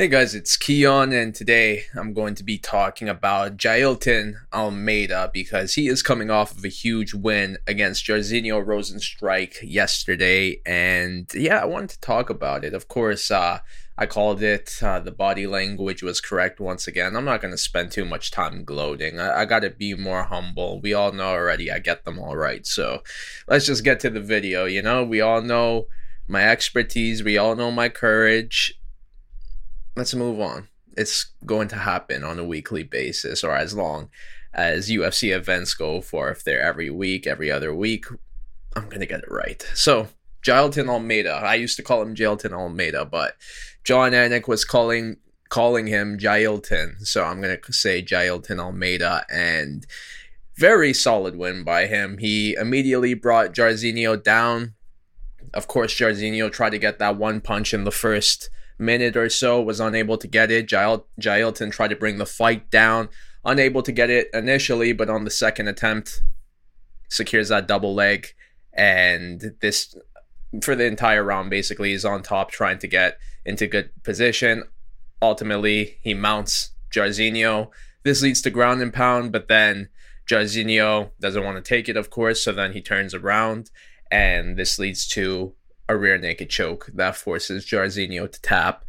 Hey guys, it's Kiiyon, and today I'm going to be talking about Jailton Almeida because he is coming off of a huge win against Jairzinho Rozenstruik yesterday, and yeah, I wanted to talk about it. Of course, uh, I called it uh, the body language was correct once again. I'm not going to spend too much time gloating. I, I got to be more humble. We all know already I get them all right, so let's just get to the video. You know, we all know my expertise, we all know my courage let's move on. It's going to happen on a weekly basis or as long as UFC events go for. If they're every week, every other week, I'm going to get it right. So, Jailton Almeida. I used to call him Jailton Almeida, but Jon Anik was calling calling him Jailton. So I'm going to say Jailton Almeida and very solid win by him. He immediately brought Jairzinho down. Of course, Jairzinho tried to get that one punch in the first minute or so, was unable to get it. Jail- Jailton tried to bring the fight down, unable to get it initially, but on the second attempt, secures that double leg. And this, for the entire round, basically, is on top, trying to get into good position. Ultimately, he mounts Jairzinho. This leads to ground and pound, but then Jairzinho doesn't want to take it, of course, so then he turns around, and this leads to a rear naked choke that forces Jairzinho to tap.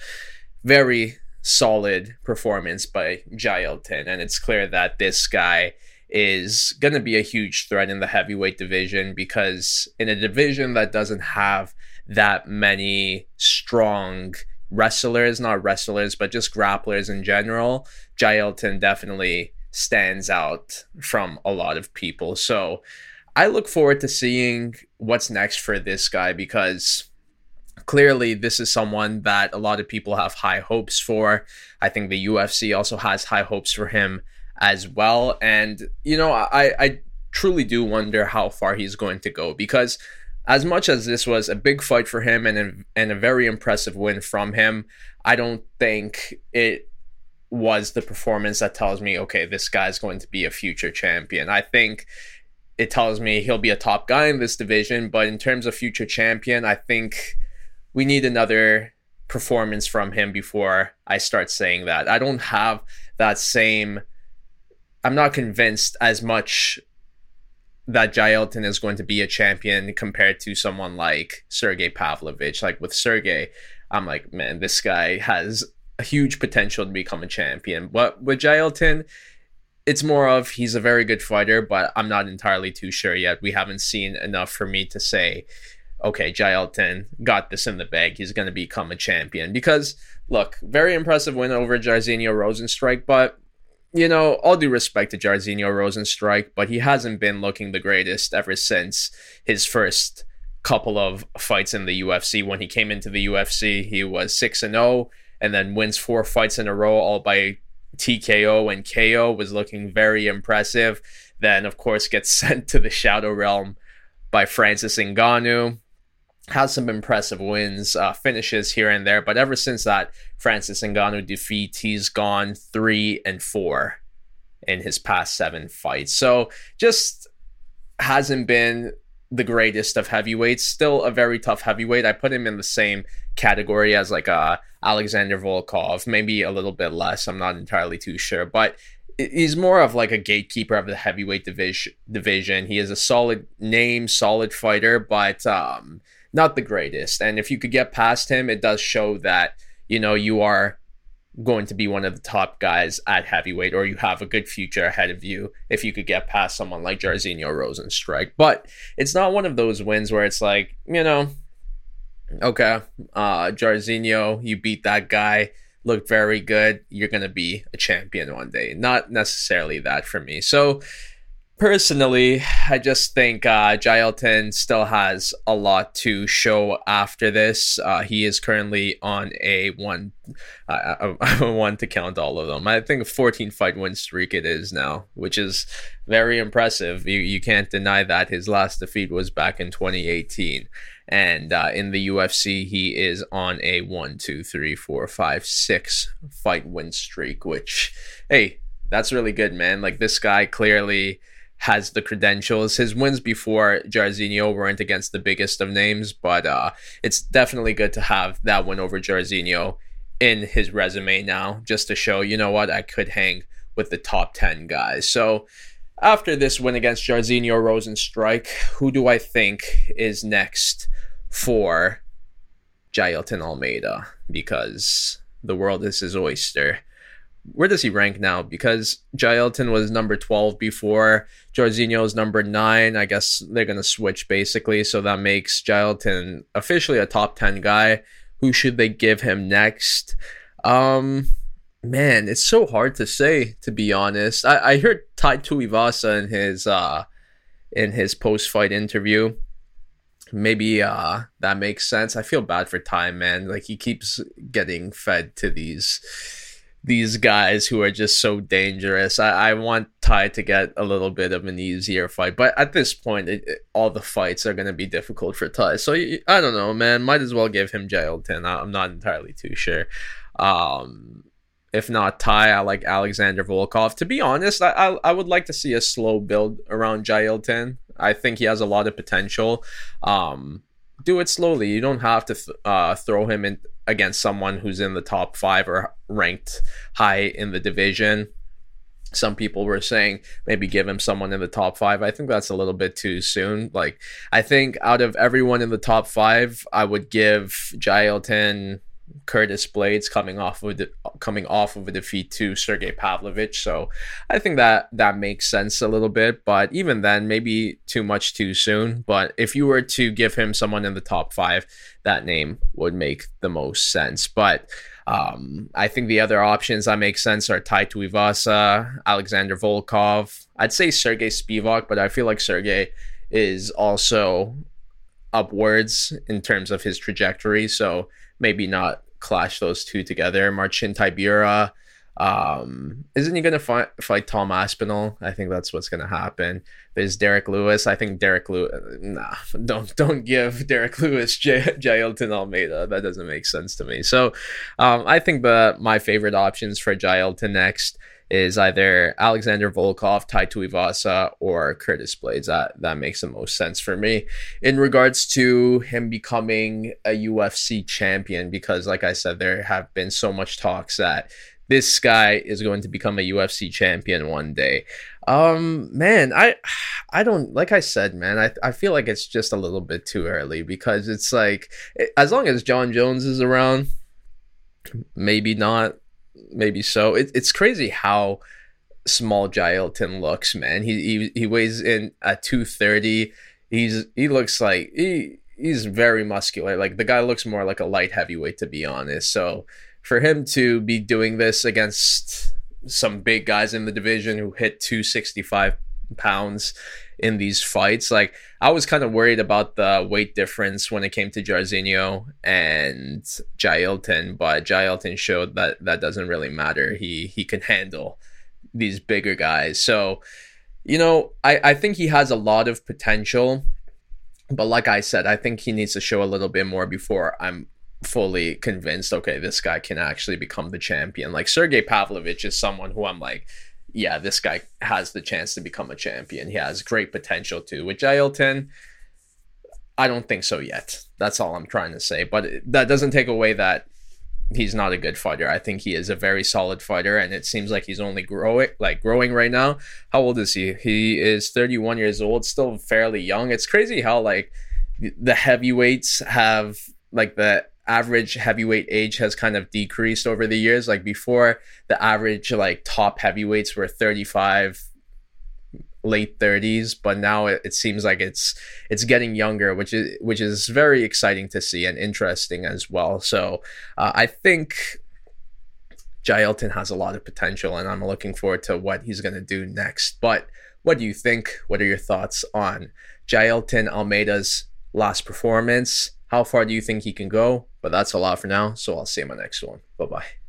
Very solid performance by Jailton, and it's clear that this guy is going to be a huge threat in the heavyweight division because in a division that doesn't have that many strong wrestlers, not wrestlers, but just grapplers in general, Jailton definitely stands out from a lot of people. So I look forward to seeing what's next for this guy because clearly this is someone that a lot of people have high hopes for. I think the UFC also has high hopes for him as well. And, you know, I, I truly do wonder how far he's going to go because as much as this was a big fight for him and a, and a very impressive win from him, I don't think it was the performance that tells me, okay, this guy's going to be a future champion. I think it tells me he'll be a top guy in this division. But in terms of future champion, I think we need another performance from him before I start saying that. I don't have that same. I'm not convinced as much that Jailton is going to be a champion compared to someone like Sergey Pavlovich. Like with Sergey, I'm like, man, this guy has a huge potential to become a champion. But with Jailton, it's more of he's a very good fighter, but I'm not entirely too sure yet. We haven't seen enough for me to say, okay, Jailton got this in the bag. He's going to become a champion. Because, look, very impressive win over Jairzinho Rozenstruik, but, you know, all due respect to Jairzinho Rozenstruik, but he hasn't been looking the greatest ever since his first couple of fights in the UFC. When he came into the UFC, he was 6 and 0 and then wins four fights in a row all by TKO and KO was looking very impressive. Then, of course, gets sent to the Shadow Realm by Francis Ngannou. Has some impressive wins, uh, finishes here and there, but ever since that Francis Ngannou defeat, he's gone three and four in his past seven fights. So just hasn't been the greatest of heavyweights. Still a very tough heavyweight. I put him in the same category as like uh, Alexander Volkov, maybe a little bit less. I'm not entirely too sure, but he's more of like a gatekeeper of the heavyweight division. Division. He is a solid name, solid fighter, but um, not the greatest. And if you could get past him, it does show that you know you are going to be one of the top guys at heavyweight, or you have a good future ahead of you if you could get past someone like Jairzinho Rozenstruik. But it's not one of those wins where it's like, you know, okay, uh, Jairzinho, you beat that guy, looked very good. You're gonna be a champion one day. Not necessarily that for me. So personally, I just think uh, still has a lot to show after this. Uh, he is currently on a one, uh, one to count all of them. I think a 14 fight win streak it is now, which is very impressive. You you can't deny that his last defeat was back in 2018. And uh, in the UFC, he is on a one, two, three, four, five, six fight win streak, which, hey, that's really good, man. Like this guy clearly has the credentials. His wins before Jairzinho weren't against the biggest of names, but uh, it's definitely good to have that win over Jairzinho in his resume now, just to show, you know what, I could hang with the top 10 guys. So after this win against Jairzinho Rozenstruik, who do I think is next for Jailton Almeida? Because the world is his oyster. Where does he rank now? Because Jailton was number 12 before. Jairzinho is number 9. I guess they're going to switch basically. So that makes Jailton officially a top 10 guy. Who should they give him next? Um, man, it's so hard to say to be honest. I, I heard Tai Tuivasa in his uh in his post fight interview. Maybe uh that makes sense. I feel bad for Tai man. Like he keeps getting fed to these these guys who are just so dangerous. I, I want Tai to get a little bit of an easier fight, but at this point, it, it, all the fights are going to be difficult for Tai. So I don't know, man. Might as well give him Jailton. I'm not entirely too sure. Um, if not Tai, I like Alexander Volkov. To be honest, I, I, I would like to see a slow build around Jailton. I think he has a lot of potential. Um, do it slowly. You don't have to th- uh, throw him in against someone who's in the top five or ranked high in the division. Some people were saying maybe give him someone in the top five. I think that's a little bit too soon. Like, I think out of everyone in the top five, I would give Jailton Curtis Blaydes coming off of the, coming off of a defeat to Sergey Pavlovich. So I think that that makes sense a little bit, but even then, maybe too much too soon. But if you were to give him someone in the top five, that name would make the most sense. But um, I think the other options that make sense are Tai Tuivasa, Alexander Volkov. I'd say Sergey Spivak, but I feel like Sergey is also upwards in terms of his trajectory. So maybe not clash those two together. Marcin Tybura. Um, isn't he going to fight, fight Tom Aspinall? I think that's what's going to happen. There's Derrick Lewis. I think Derrick Lewis. Nah, don't don't give Derrick Lewis J- Jailton Almeida. That doesn't make sense to me. So, um, I think the my favorite options for Jailton next is either Alexander Volkov, Tai Tuivasa, or Curtis Blaydes. That that makes the most sense for me in regards to him becoming a UFC champion. Because, like I said, there have been so much talks that this guy is going to become a UFC champion one day. Um, man, I I don't like I said, man. I I feel like it's just a little bit too early because it's like as long as Jon Jones is around, maybe not maybe so. It, it's crazy how small Jailton looks, man. He he, he weighs in at two thirty. He's he looks like he he's very muscular. Like the guy looks more like a light heavyweight to be honest. So for him to be doing this against some big guys in the division who hit 265 pounds in these fights. Like I was kind of worried about the weight difference when it came to Jairzinho and Jailton, but Jailton showed that that doesn't really matter. He he can handle these bigger guys. So, you know, I, I think he has a lot of potential. But like I said, I think he needs to show a little bit more before I'm fully convinced, okay, this guy can actually become the champion. Like Sergey Pavlovich is someone who I'm like, yeah, this guy has the chance to become a champion. He has great potential too. With Jailton, I don't think so yet. That's all I'm trying to say. But that doesn't take away that he's not a good fighter. I think he is a very solid fighter, and it seems like he's only growing, like growing right now. How old is he? He is 31 years old, still fairly young. It's crazy how like the heavyweights have like the average heavyweight age has kind of decreased over the years. Like before, the average like top heavyweights were 35, late 30s, but now it, it seems like it's it's getting younger, which is which is very exciting to see and interesting as well. So uh, I think Jailton has a lot of potential, and I'm looking forward to what he's going to do next. But what do you think? What are your thoughts on Jailton Almeida's last performance? How far do you think he can go? But that's a lot for now. So I'll see you in my next one. Bye bye.